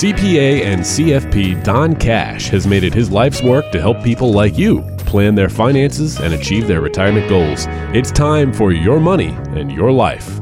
CPA and CFP Don Cash has made it his life's work to help people like you plan their finances and achieve their retirement goals. It's time for your money and your life.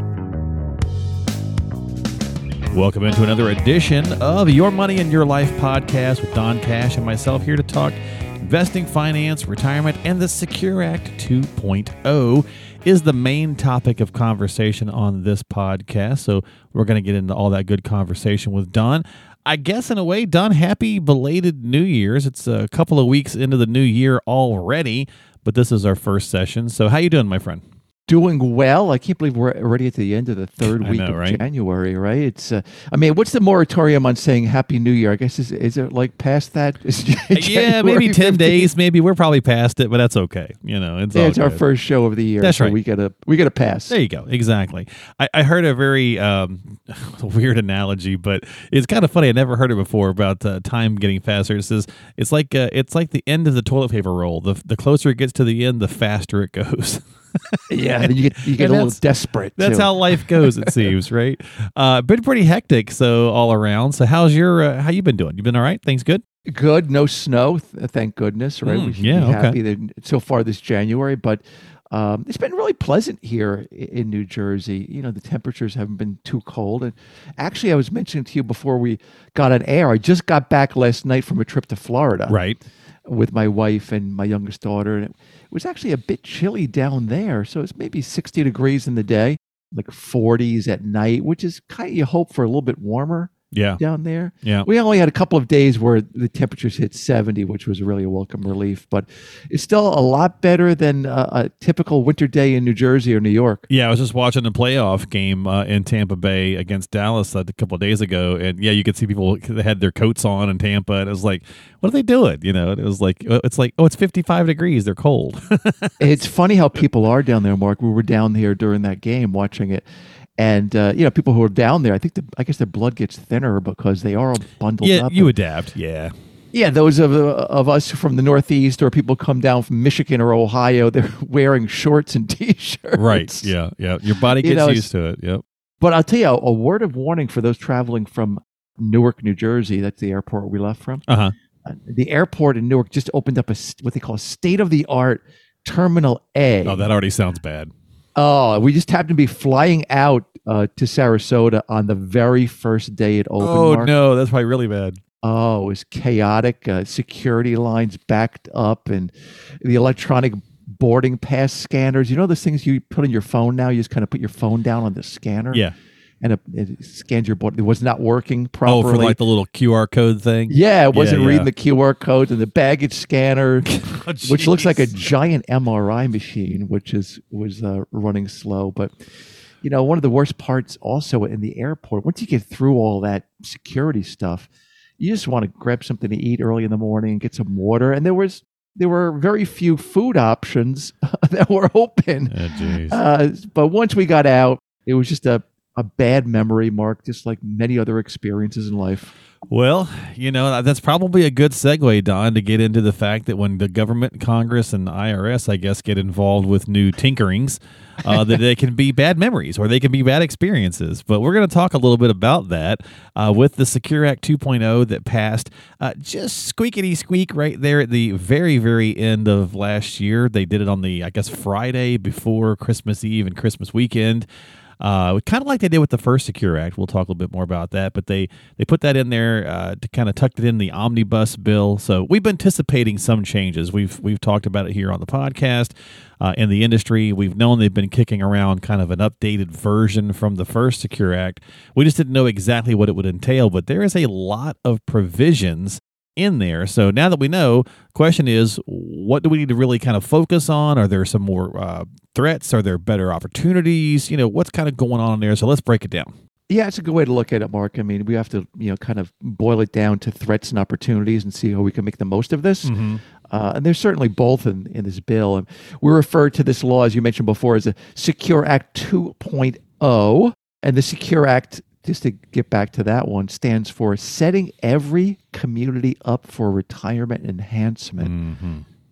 Welcome into another edition of Your Money and Your Life podcast with Don Cash and myself here to talk investing, finance, retirement, and the Secure Act 2.0 is the main topic of conversation on this podcast. So we're going to get into all that good conversation with Don. I guess in a way, Don, happy belated New Year's. It's a couple of weeks into the new year already, but this is our first session. So how you doing, my friend? Doing well. I can't believe we're already at the end of the third week know, of right? January, right? It's, uh, I mean, what's the moratorium on saying Happy New Year? I guess is, is it like past that? yeah, maybe ten 15th? days. Maybe we're probably past it, but that's okay. You know, it's Yeah, it's our first show of the year. That's so right. We gotta we gotta pass. There you go. Exactly. I, I heard a very um, weird analogy, but it's kind of funny. I never heard it before about uh, time getting faster. It says it's like uh, it's like the end of the toilet paper roll. The the closer it gets to the end, the faster it goes. yeah, then you get you get a little desperate. That's too. how life goes. It seems right. Uh, been pretty hectic. So all around. So how's your uh, how you been doing? You been all right? Things good? good. No snow, th- thank goodness. Right, Mm, we should yeah, be okay. that so far this January, but. Um, it's been really pleasant here in New Jersey. You know, the temperatures haven't been too cold. And actually, I was mentioning to you before we got on air, I just got back last night from a trip to Florida. Right. with my wife and my youngest daughter. And it was actually a bit chilly down there. So it's maybe 60 degrees in the day, like 40s at night, which is kind of, you hope for a little bit warmer Yeah. down there. Yeah. We only had a couple of days where the temperatures hit 70, which was really a welcome relief, but it's still a lot better than a, a typical winter day in New Jersey or New York. Yeah, I was just watching the playoff game uh, in Tampa Bay against Dallas uh, a couple of days ago, and yeah, you could see people that had their coats on in Tampa, and it was like, what are they doing? You know, it was like, uh, it's like, oh, it's fifty-five degrees, they're cold. it's funny how people are down there, Mark. We were down there during that game watching it. And uh, you know, people who are down there, I think the, I guess their blood gets thinner because they are all bundled yeah, up. you and- adapt. Yeah, Yeah, those of of us from the Northeast or people come down from Michigan or Ohio, they're wearing shorts and t-shirts. right. Yeah, yeah. Your body You gets know, used to it. Yep. But I'll tell you a word of warning for those traveling from Newark, New Jersey. That's the airport we left from. Uh huh. Uh, the airport in Newark just opened up a what they call a state of the art Terminal A. Oh, that already sounds bad. Oh, we just happened to be flying out uh, to Sarasota on the very first day it opened. Oh Mark. no, that's probably really bad. Oh, it was chaotic. Uh, security lines backed up, and the electronic boarding pass scanners. You know those things you put on your phone now. You just kind of put your phone down on the scanner. Yeah. and it, it scans your board. It was not working properly. Oh, for like the little QR code thing. yeah, it wasn't yeah. reading the QR codes and the baggage scanner, Oh, which looks like a giant MRI machine, which is was uh, running slow. But you know, one of the worst parts also in the airport, once you get through all that security stuff, you just want to grab something to eat early in the morning and get some water. And there was there were very few food options that were open. Oh. Uh, but once we got out, it was just a, a bad memory, Mark, just like many other experiences in life. Well, you know, that's probably a good segue, Don, to get into the fact that when the government, Congress, and IRS, I guess, get involved with new tinkerings, uh, that they can be bad memories or they can be bad experiences. But we're going to talk a little bit about that uh, with the Secure Act 2.0 that passed uh, just squeakity squeak right there at the very, very end of last year. They did it on the, I guess, Friday before Christmas Eve and Christmas weekend. Uh, kind of like they did with the first Secure Act. We'll talk a little bit more about that, but they they put that in there uh, to kind of tucked it in the omnibus bill. So we've been anticipating some changes. We've we've talked about it here on the podcast. Uh, in the industry, we've known they've been kicking around kind of an updated version from the first Secure Act. We just didn't know exactly what it would entail, but there is a lot of provisions in there. So now that we know, question is, what do we need to really kind of focus on? Are there some more uh, threats? Are there better opportunities? You know, what's kind of going on in there? So let's break it down. Yeah, it's a good way to look at it, Mark. I mean, we have to, you know, kind of boil it down to threats and opportunities and see how we can make the most of this. Uh, and there's certainly both in, in this bill. And we refer to this law, as you mentioned before, as a Secure Act 2.0. And the Secure Act, just to get back to that one, stands for setting every community up for retirement enhancement.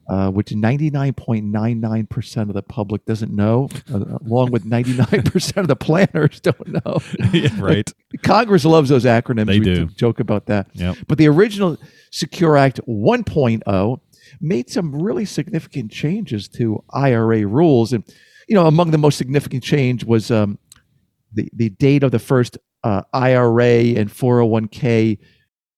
uh, which 99.99% of the public doesn't know, uh, along with 99% of the planners don't know. yeah, right. Congress loves those acronyms. They we do. joke about that. Yep. But the original Secure Act 1.0 made some really significant changes to IRA rules. And, you know, among the most significant change was um, the, the date of the first uh, IRA and 401k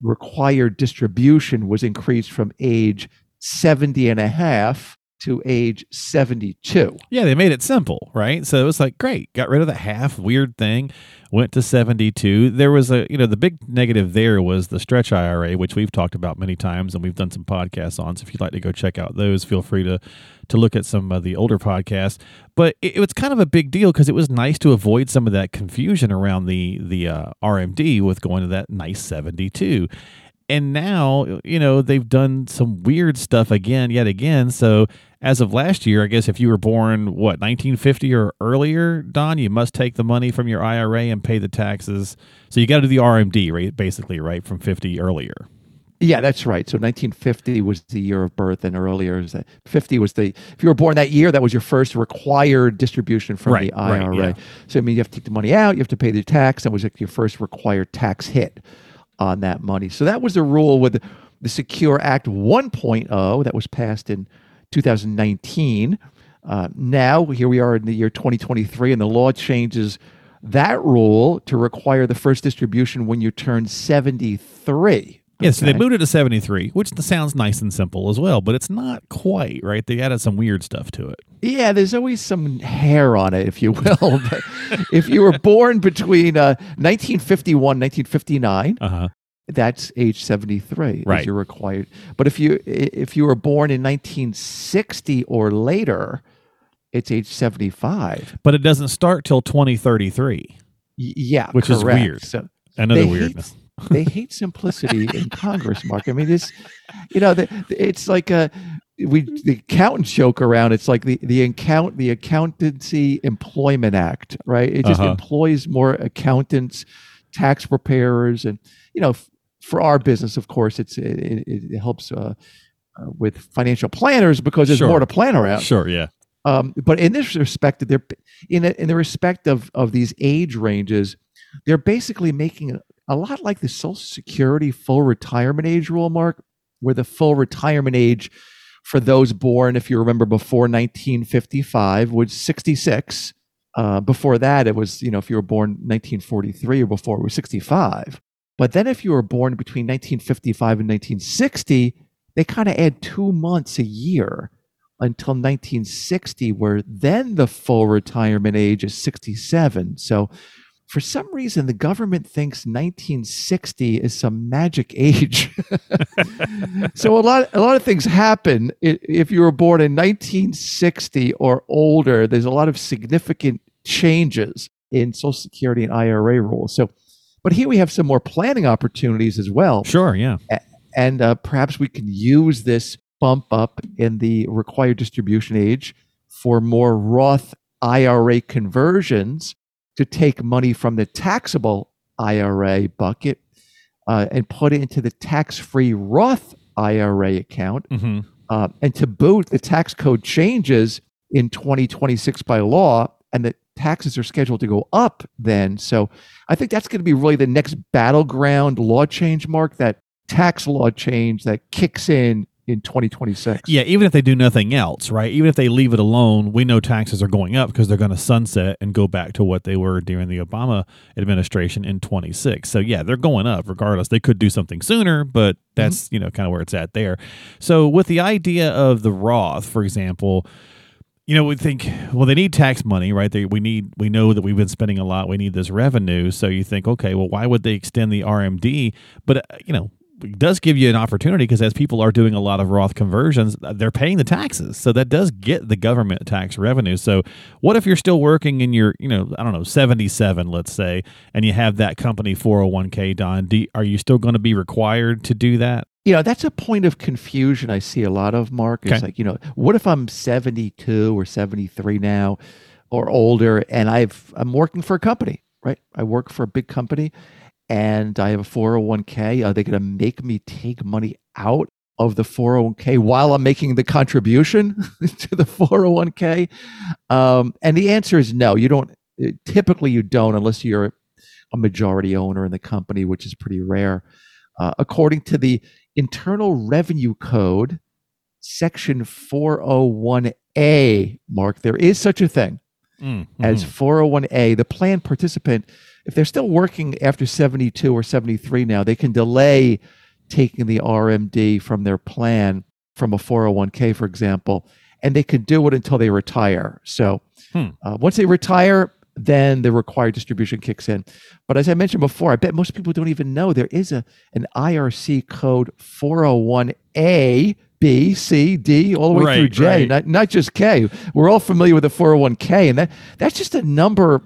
required distribution was increased from age 70 and a half to age 72. Yeah, they made it simple, right? So it was like, great, got rid of the half weird thing, went to 72. There was a, you know, the big negative there was the stretch IRA, which we've talked about many times and we've done some podcasts on. So if you'd like to go check out those, feel free to to look at some of the older podcasts. But it, it was kind of a big deal because it was nice to avoid some of that confusion around the the uh, RMD with going to that nice 72 and now you know they've done some weird stuff again yet again so as of last year i guess if you were born what 1950 or earlier don you must take the money from your ira and pay the taxes so you got to do the rmd right basically right from 50 earlier Yeah, that's right. So 1950 was the year of birth, and earlier is that 50 was the if you were born that year, that was your first required distribution from Right, the right, IRA. yeah. So I mean, you have to take the money out, you have to pay the tax. That was like your first required tax hit on that money. So that was the rule with the Secure Act 1.0 that was passed in 2019. Uh, now here we are in the year 2023, and the law changes that rule to require the first distribution when you turn 73. Yeah so they moved it to 73 which sounds nice and simple as well but it's not quite right they added some weird stuff to it Yeah, there's always some hair on it, if you will. But if you were born between uh, 1951 1959, uh-huh that's age 73 Right. is your required. But if you if you were born in 1960 or later, it's age 75. but it doesn't start till 2033 Y- yeah, Which is weird. So another They hate- weirdness they hate simplicity in Congress, Mark. I mean, it's you know, the, it's like a we the accountants joke around. It's like the the account the Accountancy Employment Act, right? It just Uh-huh. employs more accountants, tax preparers, and you know, f- for our business, of course, it's it, it, it helps uh, uh, with financial planners because there's Sure. more to plan around. sure yeah Um, but in this respect, they're in a, in the respect of of these age ranges, they're basically making a, lot like the Social Security full retirement age rule, Mark, where the full retirement age for those born, if you remember, before 1955 was 66. Uh, before that, it was you know if you were born 1943 or before, it was 65. But then if you were born between 1955 and 1960, they kind of add two months a year until 1960, where then the full retirement age is 67. So, for some reason, the government thinks 1960 is some magic age. so a lot, a lot of things happen if you were born in 1960 or older. There's a lot of significant changes in Social Security and IRA rules. So, but here we have some more planning opportunities as well sure yeah and uh, perhaps we can use this bump up in the required distribution age for more Roth IRA conversions to take money from the taxable IRA bucket uh, and put it into the tax free Roth IRA account. hmm Uh, and to boot, the tax code changes in 2026 by law, and the taxes are scheduled to go up then. So I think that's going to be really the next battleground law change, Mark, that tax law change that kicks in in 2026. Yeah, even if they do nothing else, right? Even if they leave it alone, we know taxes are going up because they're going to sunset and go back to what they were during the Obama administration in 26. So yeah, they're going up regardless. They could do something sooner, but that's, you know, kind of where it's at there. So with the idea of the Roth, for example, you know, we think, well, they need tax money, right? They, we need, we know that we've been spending a lot. We need this revenue. So you think, okay, well, why would they extend the RMD? But, uh, you know, does give you an opportunity because as people are doing a lot of Roth conversions, uh, they're paying the taxes. So that does get the government tax revenue. So what if you're still working in your, you know, I don't know, 77, let's say, and you have that company 401k, Don, do, are you still going to be required to do that? You know, that's a point of confusion I see a lot of, Mark. It's Okay. like, you know, what if I'm 72 or 73 now or older and I've I'm working for a company, right? I work for a big company and I have a 401k. Are they going to make me take money out of the 401k while I'm making the contribution to the 401k? Um, and the answer is no. You don't. Typically, you don't unless you're a majority owner in the company, which is pretty rare. Uh, according to the Internal Revenue Code, Section 401A, Mark, there is such a thing mm-hmm. as 401A. The plan participant, if they're still working after 72 or 73 now, they can delay taking the RMD from their plan from a 401k, for example, and they can do it until they retire. So hmm. uh, once they retire, then the required distribution kicks in. But as I mentioned before, I bet most people don't even know there is a an IRC code 401A, B, C, D, all the way right, through J, right. not not just K. We're all familiar with the 401K, and that that's just a number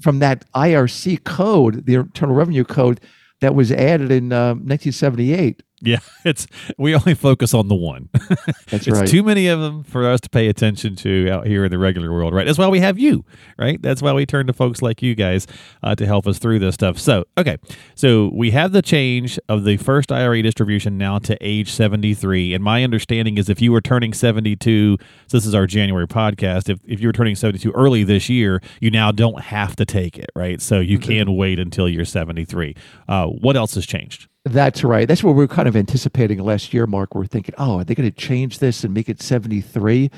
from that IRC code, the Internal Revenue Code, that was added in uh, 1978. Yeah, it's we only focus on the one. That's it's right. Too many of them for us to pay attention to out here in the regular world, right? That's why we have you, right? That's why we turn to folks like you guys uh, to help us through this stuff. So, okay, so we have the change of the first IRA distribution now to age seventy three, and my understanding is if you were turning seventy two, so this is our January podcast. If if you were turning seventy two early this year, you now don't have to take it, right? So you mm-hmm. can wait until you're seventy three. Uh, what else has changed? That's right. That's what we are kind of anticipating last year, Mark. We're thinking, oh, are they going to change this and make it 73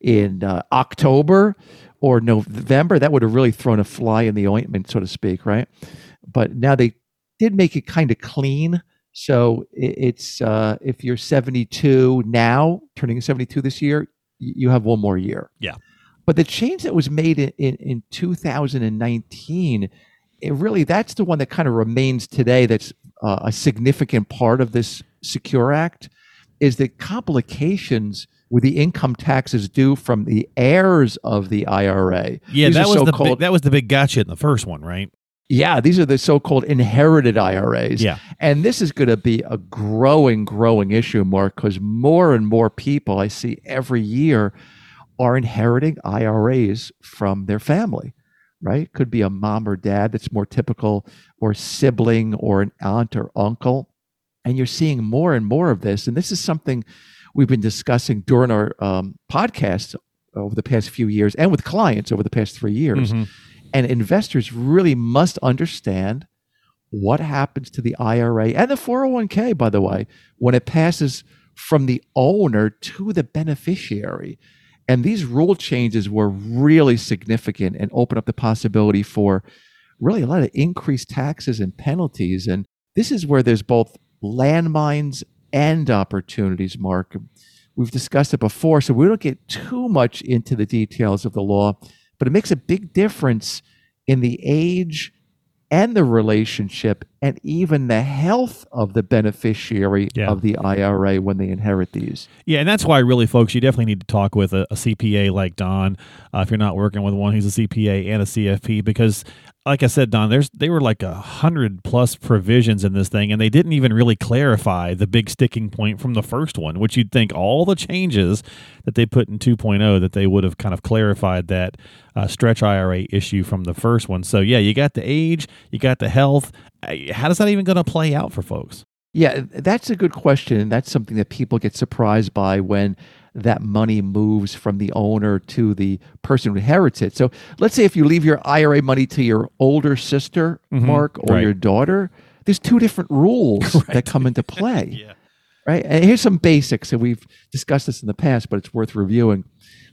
in uh, October or November? That would have really thrown a fly in the ointment, so to speak, right? But now they did make it kind of clean. So it's uh, if you're 72 now, turning 72 this year, you have one more year. Yeah. But the change that was made in, in, in 2019, it really that's the one that kind of remains today. That's uh, a significant part of this Secure Act is the complications with the income taxes due from the heirs of the IRA. Yeah, these that was the big, that was the big gotcha in the first one, right? Yeah, these are the so-called inherited IRAs. Yeah, and this is going to be a growing, growing issue, Mark, because more and more people I see every year are inheriting IRAs from their family right? Could be a mom or dad that's more typical, or sibling, or an aunt or uncle. And you're seeing more and more of this. And this is something we've been discussing during our um, podcasts over the past few years and with clients over the past three years. Mm-hmm. And investors really must understand what happens to the IRA and the 401k, by the way, when it passes from the owner to the beneficiary. And these rule changes were really significant and open up the possibility for really a lot of increased taxes and penalties. And this is where there's both landmines and opportunities, Mark. We've discussed it before, so we don't get too much into the details of the law, but it makes a big difference in the age and the relationship and even the health of the beneficiary yeah. of the IRA when they inherit these. Yeah, and that's why, really, folks, you definitely need to talk with a, a CPA like Don uh, if you're not working with one who's a CPA and a CFP because like I said, Don, there's they were like a hundred plus provisions in this thing, and they didn't even really clarify the big sticking point from the first one, which you'd think all the changes that they put in 2.0 that they would have kind of clarified that uh, stretch IRA issue from the first one. So yeah, you got the age, you got the health. How does that even going to play out for folks? Yeah, that's a good question, and that's something that people get surprised by when that money moves from the owner to the person who inherits it. So let's say if you leave your IRA money to your older sister, mm-hmm. Mark, or right. your daughter, there's two different rules right. that come into play. yeah. Right. And here's some basics, and we've discussed this in the past, but it's worth reviewing.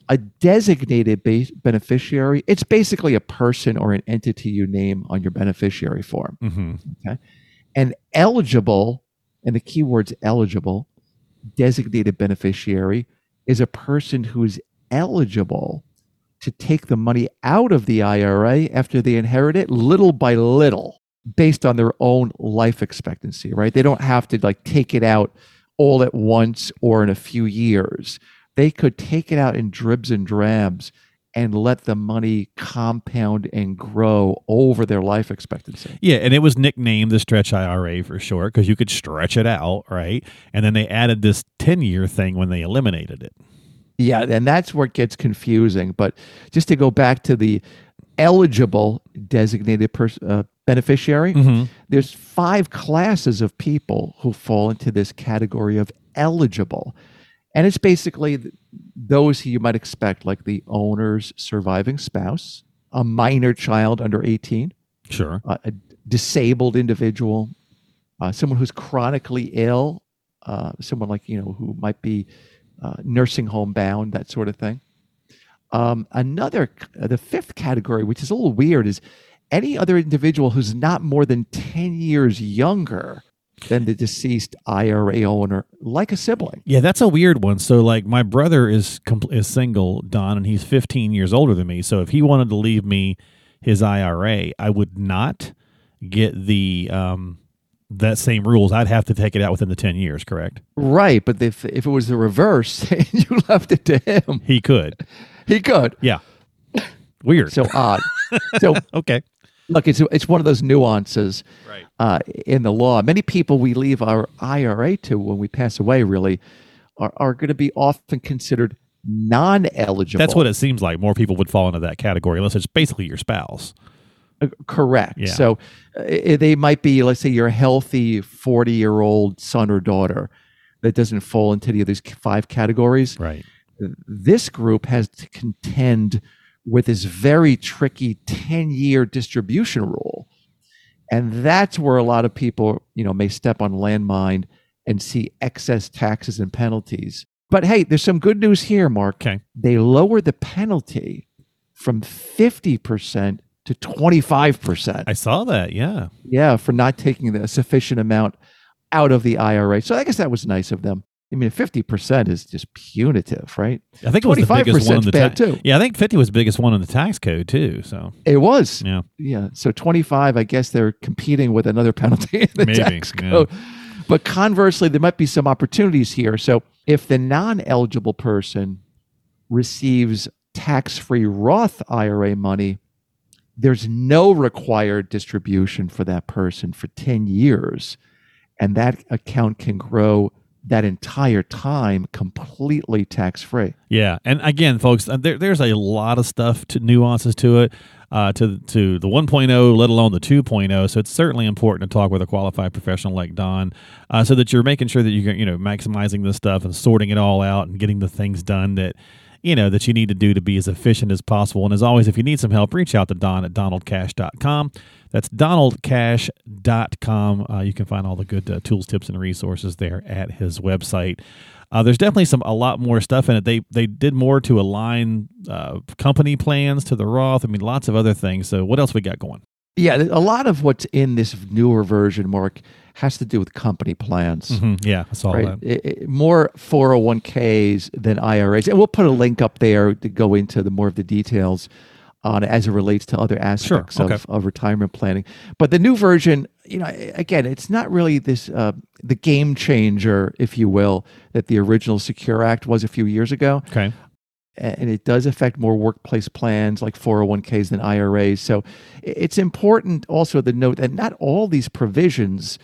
A designated beneficiary, it's basically a person or an entity you name on your beneficiary form. Mm-hmm. Okay. And eligible, and the keyword's eligible, designated beneficiary is a person who's eligible to take the money out of the IRA after they inherit it little by little based on their own life expectancy, right? They don't have to like take it out all at once or in a few years. They could take it out in dribs and drabs and let the money compound and grow over their life expectancy. Yeah, and it was nicknamed the stretch IRA for short because you could stretch it out, right? And then they added this 10 year thing when they eliminated it. Yeah, and that's where it gets confusing. But just to go back to the eligible designated pers- uh, beneficiary, mm-hmm. there's five classes of people who fall into this category of eligible. And it's basically those who you might expect, like the owner's surviving spouse, a minor child under 18, Sure. uh, a disabled individual, uh, someone who's chronically ill, uh, someone like, you know, who might be uh, nursing home bound, that sort of thing. Um, another, uh, the fifth category, which is a little weird, is any other individual who's not more than 10 years younger than the deceased IRA owner, like a sibling. Yeah, that's a weird one. So, like, my brother is compl- is single, Don, and he's 15 years older than me. So, if he wanted to leave me his IRA, I would not get the um that same rules. I'd have to take it out within the 10 years. Correct? Right. But if, if it was the reverse and you left it to him, He could. he could. Yeah. Weird. So odd. so okay. Look, it's, it's one of those nuances Right. uh, in the law. Many people we leave our IRA to when we pass away really are, are going to be often considered non eligible. That's what it seems like. More people would fall into that category unless it's basically your spouse. Uh, correct. Yeah. So uh, they might be, let's say, your healthy 40 year old son or daughter that doesn't fall into any of these five categories. Right. This group has to contend with this very tricky 10 year distribution rule. And that's where a lot of people, you know, may step on landmine and see excess taxes and penalties. But hey, there's some good news here, Mark. Okay. They lower the penalty from 50% to 25%. I saw that. Yeah. Yeah, for not taking the sufficient amount out of the IRA. So I guess that was nice of them. I mean, 50% is just punitive, right? I think it was the biggest one 25% the bad ta- too. Yeah, I think 50 was the biggest one in the tax code too. So, It was. yeah. Yeah. So 25, I guess they're competing with another penalty in the Maybe, tax yeah. code. But conversely, there might be some opportunities here. So if the non eligible person receives tax free Roth IRA money, there's no required distribution for that person for 10 years. And that account can grow that entire time completely tax free. Yeah, and again, folks, uh, there, there's a lot of stuff to nuances to it, uh, to to the 1.0, let alone the 2.0. So it's certainly important to talk with a qualified professional like Don, uh, so that you're making sure that you're you know maximizing this stuff and sorting it all out and getting the things done that you know that you need to do to be as efficient as possible. And as always, if you need some help, reach out to Don at donaldcash.com. That's donaldcash.com. Uh, you can find all the good uh, tools, tips, and resources there at his website. Uh, there's definitely some a lot more stuff in it. They they did more to align uh, company plans to the Roth. I mean, lots of other things. So what else we got going? Yeah, a lot of what's in this newer version, Mark, has to do with company plans. Mhm, Yeah, I saw Right. that. It- it- more 401ks than IRAs. And we'll put a link up there to go into the more of the details on as it relates to other aspects okay. of, of retirement planning. But the new version, you know, again, it's not really this uh, the game changer, if you will, that the original Secure Act was a few years ago Okay. and it does affect more workplace plans like 401ks than IRAs. So it's important also to note that not all these provisions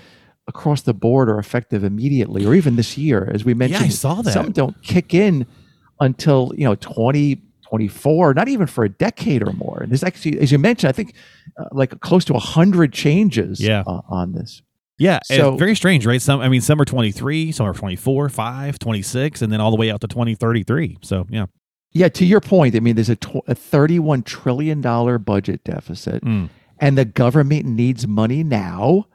across the board are effective immediately or even this year. As we mentioned, Yeah, I saw that. some don't kick in until, you know, 2024, not even for a decade or more. And there's actually, as you mentioned, I think uh, like close to 100 changes Yeah. uh, on this. Yeah, So- it's very strange, right? Some, I mean, some are 23, some are 24, 5, 26, and then all the way out to 2033. So, yeah. Yeah, to your point, I mean, there's a, tw- a $31 trillion budget deficit. Mm. and the government needs money now.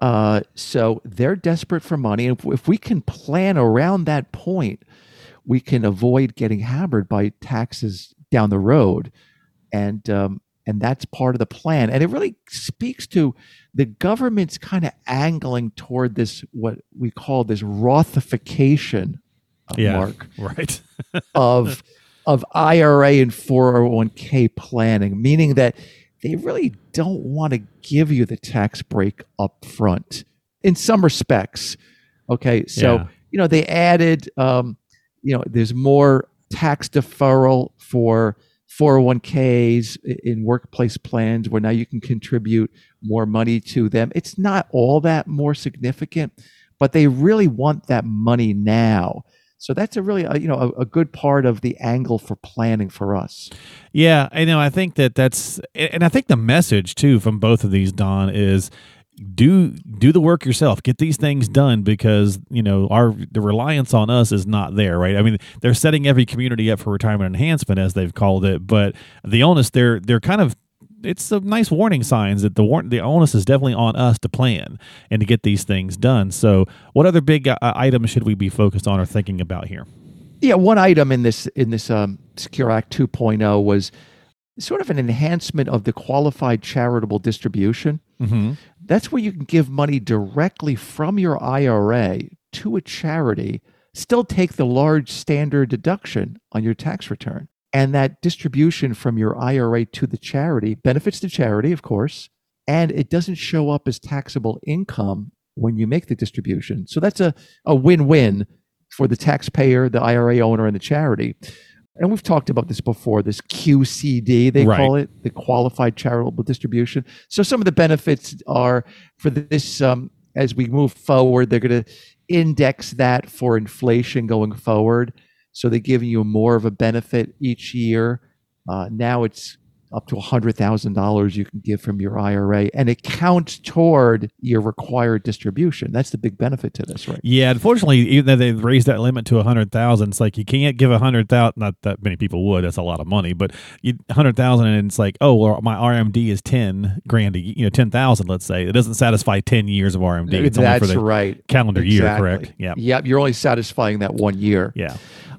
Uh, so they're desperate for money. And if, if we can plan around that point, we can avoid getting hammered by taxes down the road, and um, and that's part of the plan. And it really speaks to the government's kind of angling toward this what we call this Rothification, uh, Yeah. Mark Right. of of IRA and 401k planning, meaning that they really don't want to give you the tax break up front in some respects. Okay. So, Yeah. you know, they added, um, you know, there's more tax deferral for 401ks in workplace plans where now you can contribute more money to them. It's not all that more significant, but they really want that money now. So that's a really, a, you know, a, a good part of the angle for planning for us. Yeah, I know. I think that that's, and I think the message too from both of these, Don, is do do the work yourself. Get these things done because you know our the reliance on us is not there, right? I mean, they're setting every community up for retirement enhancement as they've called it, but the onus they're they're kind of it's some nice warning signs that the war- the onus is definitely on us to plan and to get these things done. So, what other big uh, items should we be focused on or thinking about here? Yeah, one item in this in this um, Secure Act 2.0 was sort of an enhancement of the qualified charitable distribution. Mm-hmm. That's where you can give money directly from your IRA to a charity, still take the large standard deduction on your tax return. And that distribution from your IRA to the charity benefits the charity, of course, and it doesn't show up as taxable income when you make the distribution. So that's a, a win win for the taxpayer, the IRA owner, and the charity. And we've talked about this before this QCD, they Right. call it, the qualified charitable distribution. So some of the benefits are for this, um, as we move forward, they're going to index that for inflation going forward. So they're giving you more of a benefit each year. Uh, now it's up to $100,000 you can give from your IRA, and it counts toward your required distribution. That's the big benefit to this, right? Yeah, unfortunately, even though they've raised that limit to a hundred thousand, it's like you can't give a hundred thousand. Not that many people would. That's a lot of money, but you hundred thousand, and it's like, oh, well, my RMD is ten grand, a, you know, ten thousand. Let's say it doesn't satisfy ten years of RMD. It's only That's for the right. calendar year, correct? Yeah, Yep. You're only satisfying that one year. yeah.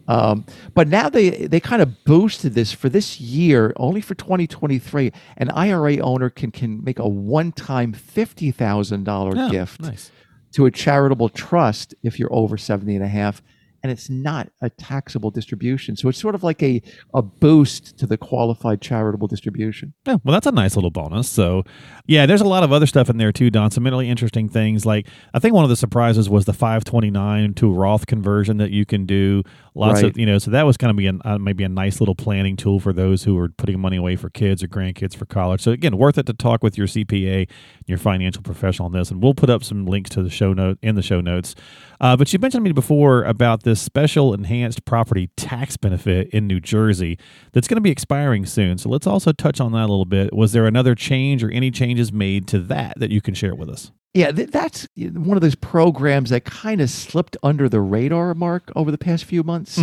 Um, but now they they kind of boosted this for this year, only for 2023. An IRA owner can can make a one time fifty thousand dollar Oh, gift Nice. to a charitable trust if you're over 70 and a half and it's not a taxable distribution so it's sort of like a, a boost to the qualified charitable distribution Yeah, well, that's a nice little bonus. So, yeah, there's a lot of other stuff in there too, Don. Some really interesting things. Like, I think one of the surprises was the 529 to Roth conversion that you can do. Lots Right. of, you know, so that was going to be an, uh, maybe a nice little planning tool for those who are putting money away for kids or grandkids for college. So, again, worth it to talk with your CPA, your financial professional on this. And we'll put up some links to the show note in the show notes. Uh, but you mentioned to me before about this special enhanced property tax benefit in New Jersey that's going to be expiring soon. So let's also touch on that a little bit. Was there another change or any changes made to that that you can share with us? Yeah th- that's one of those programs that kind of slipped under the radar mark over the past few months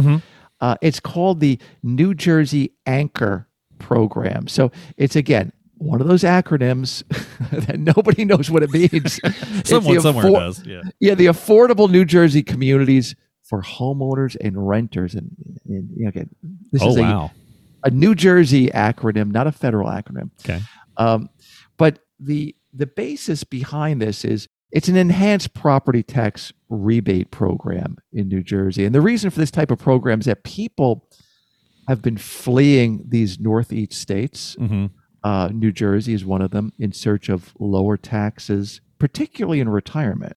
uh, it's called the new jersey anchor program so it's again one of those acronyms that nobody knows what it means Someone somewhere affor- does. Yeah. Yeah, the affordable New Jersey communities for homeowners and renters. And, and you know, again, this Oh is a, a New Jersey acronym, not a federal acronym. Okay. Um, but the the basis behind this is it's an enhanced property tax rebate program in New Jersey. And the reason for this type of program is that people have been fleeing these northeast states hmm uh, New Jersey is one of them in search of lower taxes, particularly in retirement.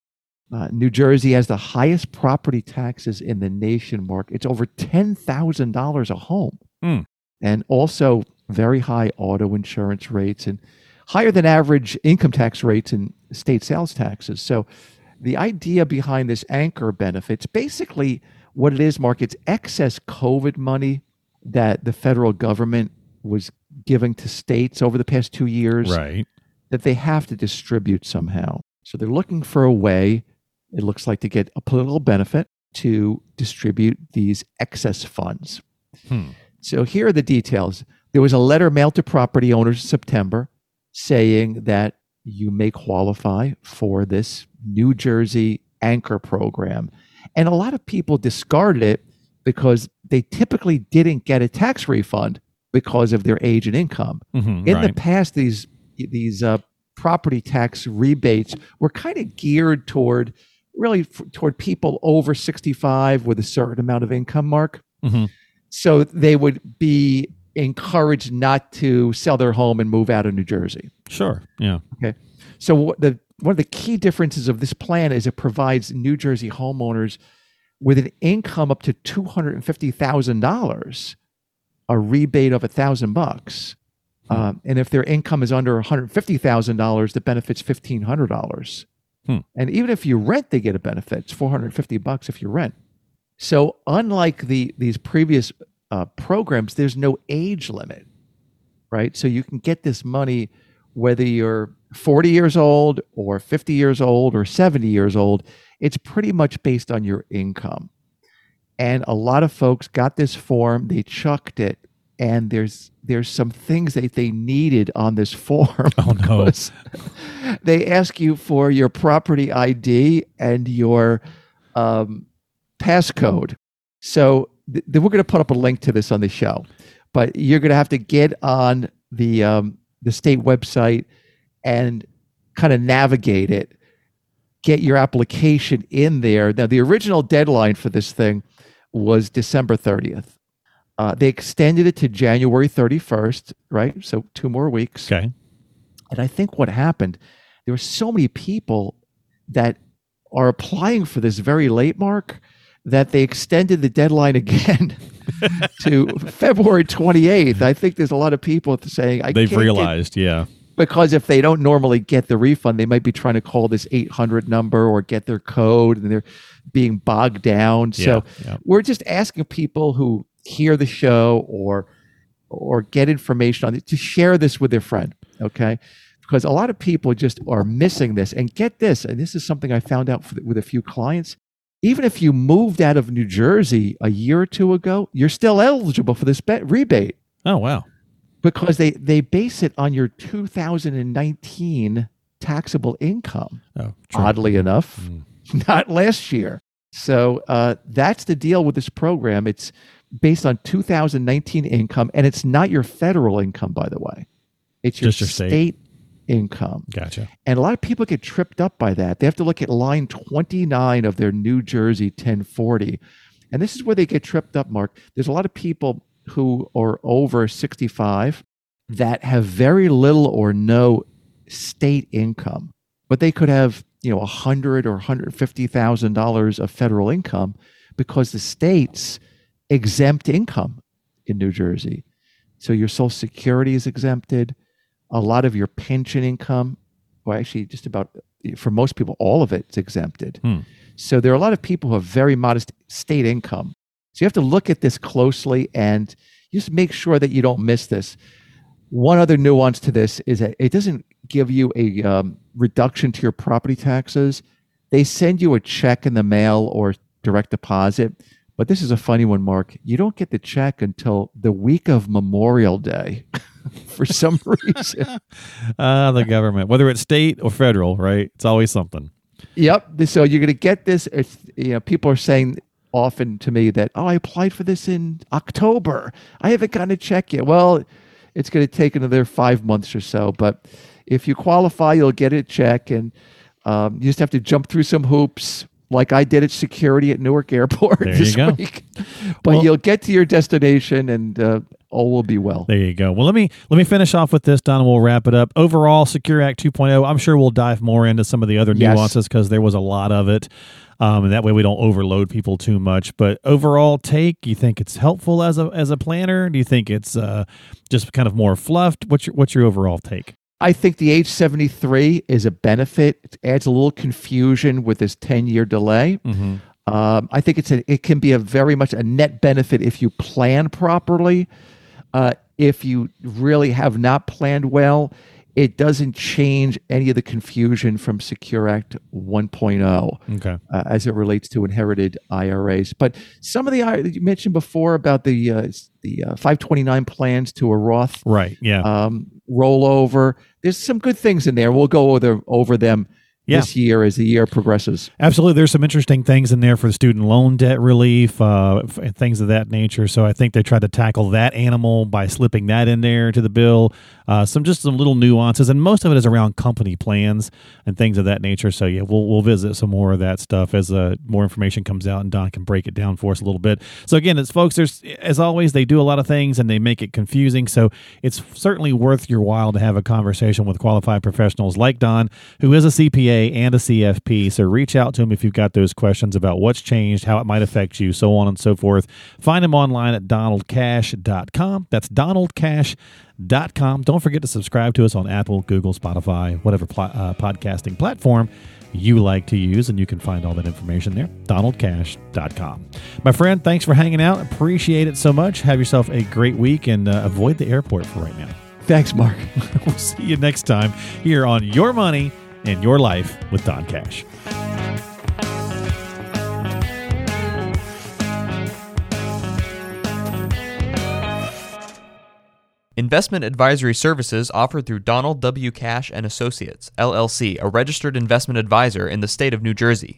Uh, New Jersey has the highest property taxes in the nation, Mark. It's over $10,000 a home. Hmm. And also very high auto insurance rates and higher than average income tax rates and state sales taxes. So the idea behind this anchor benefits basically what it is, Mark, it's excess COVID money that the federal government was giving to states over the past two years Right. that they have to distribute somehow. So they're looking for a way, it looks like, to get a political benefit to distribute these excess funds. Hmm. So here are the details. There was a letter mailed to property owners in September saying that you may qualify for this New Jersey anchor program. And a lot of people discarded it because they typically didn't get a tax refund because of their age and income. Mhm, In right. the past, these these uh, property tax rebates were kind of geared toward really f- toward people over 65 with a certain amount of income mark. Mhm. So they would be encouraged not to sell their home and move out of New Jersey. Sure. Yeah. Okay. So the one of the key differences of this plan is it provides New Jersey homeowners with an income up to two hundred and fifty thousand dollars, a rebate of a thousand bucks, um, and if their income is under one hundred fifty thousand dollars, the benefit's fifteen hundred dollars. Hmm. And even if you rent, they get a benefit. It's four hundred fifty bucks if you rent. So unlike the these previous uh, programs, there's no age limit, right? So you can get this money whether you're 40 years old or 50 years old or 70 years old, it's pretty much based on your income. And a lot of folks got this form, they chucked it, and there's there's some things that they needed on this form. Oh no. they ask you for your property ID and your um, passcode. So th- we're going to put up a link to this on the show, but you're going to have to get on the um, the state website and kind of navigate it. Get your application in there. Now, the original deadline for this thing was December 30th. Uh, they extended it to January 31st, right? So two more weeks. Okay. And I think what happened, there were so many people that are applying for this very late mark that they extended the deadline again to February 28th. I think there's a lot of people saying I They've can't get- realized, yeah. because if they don't normally get the refund, they might be trying to call this 800 number or get their code and they're being bogged down. So Yeah, yeah. we're just asking people who hear the show or or get information on it to share this with their friend, okay? Because a lot of people just are missing this. And get this, and this is something I found out for, with a few clients. Even if you moved out of New Jersey a year or two ago, you're still eligible for this bet rebate Oh wow. because they they base it on your 2019 taxable income. Oh, true. Oddly enough, Mm. not last year. So uh, that's the deal with this program. It's based on 2019 income, and it's not your federal income, by the way. It's your, Just your state. state income. Gotcha. And a lot of people get tripped up by that. They have to look at line 29 of their New Jersey 1040. And this is where they get tripped up, Mark. There's a lot of people who are over 65 that have very little or no state income, but they could have, you know, a hundred or hundred fifty thousand dollars of federal income because the states exempt income in New Jersey. So your Social Security is exempted. A lot of your pension income, well, actually, just about for most people, all of it's exempted. Hmm. So there are a lot of people who have very modest state income. So you have to look at this closely and just make sure that you don't miss this. One other nuance to this is that it doesn't give you a um, reduction to your property taxes. They send you a check in the mail or direct deposit. But this is a funny one, Mark. You don't get the check until the week of Memorial Day for some reason. Uh, the government, whether it's state or federal, right? It's always something. Yep. So you're going to get this. It's, you know, people are saying often to me that, oh, I applied for this in October. I haven't gotten a check yet. Well, it's going to take another five months or so. But if you qualify, you'll get a check. And um, you just have to jump through some hoops like I did at security at Newark Airport There this you go. week. But Well- you'll get to your destination and uh, all will be well. There you go. Well, let me let me finish off with this, Don, and we'll wrap it up. Overall, Secure Act 2.0. I'm sure we'll dive more into some of the other nuances because there was a lot of it, um, and that way we don't overload people too much. But overall, take you think it's helpful as a as a planner? Do you think it's uh, just kind of more fluffed? What's your what's your overall take? I think the age 73 is a benefit. It adds a little confusion with this 10 year delay. Mm-hmm. Um, I think it's a, it can be a very much a net benefit if you plan properly. Uh, if you really have not planned well, it doesn't change any of the confusion from Secure Act 1.0 Okay. uh, as it relates to inherited IRAs. But some of the I- you mentioned before about the uh, the uh, 529 plans to a Roth Right. Yeah. um, rollover. There's some good things in there. We'll go over, over them Yeah. this year as the year progresses. Absolutely. There's some interesting things in there for the student loan debt relief, uh, and things of that nature. So I think they tried to tackle that animal by slipping that in there to the bill. Uh, some just some little nuances, and most of it is around company plans and things of that nature. So yeah, we'll we'll visit some more of that stuff as uh, more information comes out, and Don can break it down for us a little bit. So again, it's folks. There's as always they do a lot of things and they make it confusing. So it's certainly worth your while to have a conversation with qualified professionals like Don, who is a CPA and a CFP. So reach out to him if you've got those questions about what's changed, how it might affect you, so on and so forth. Find him online at donaldcash.com. That's donaldcash.com. Don't forget to subscribe to us on Apple, Google, Spotify, whatever pl- uh, podcasting platform you like to use, and you can find all that information there. DonaldCash.com. My friend, thanks for hanging out. Appreciate it so much. Have yourself a great week and uh, avoid the airport for right now. Thanks, Mark. we'll see you next time here on Your Money and Your Life with Don Cash. Investment advisory services offered through Donald W. Cash and Associates, LLC, a registered investment advisor in the state of New Jersey.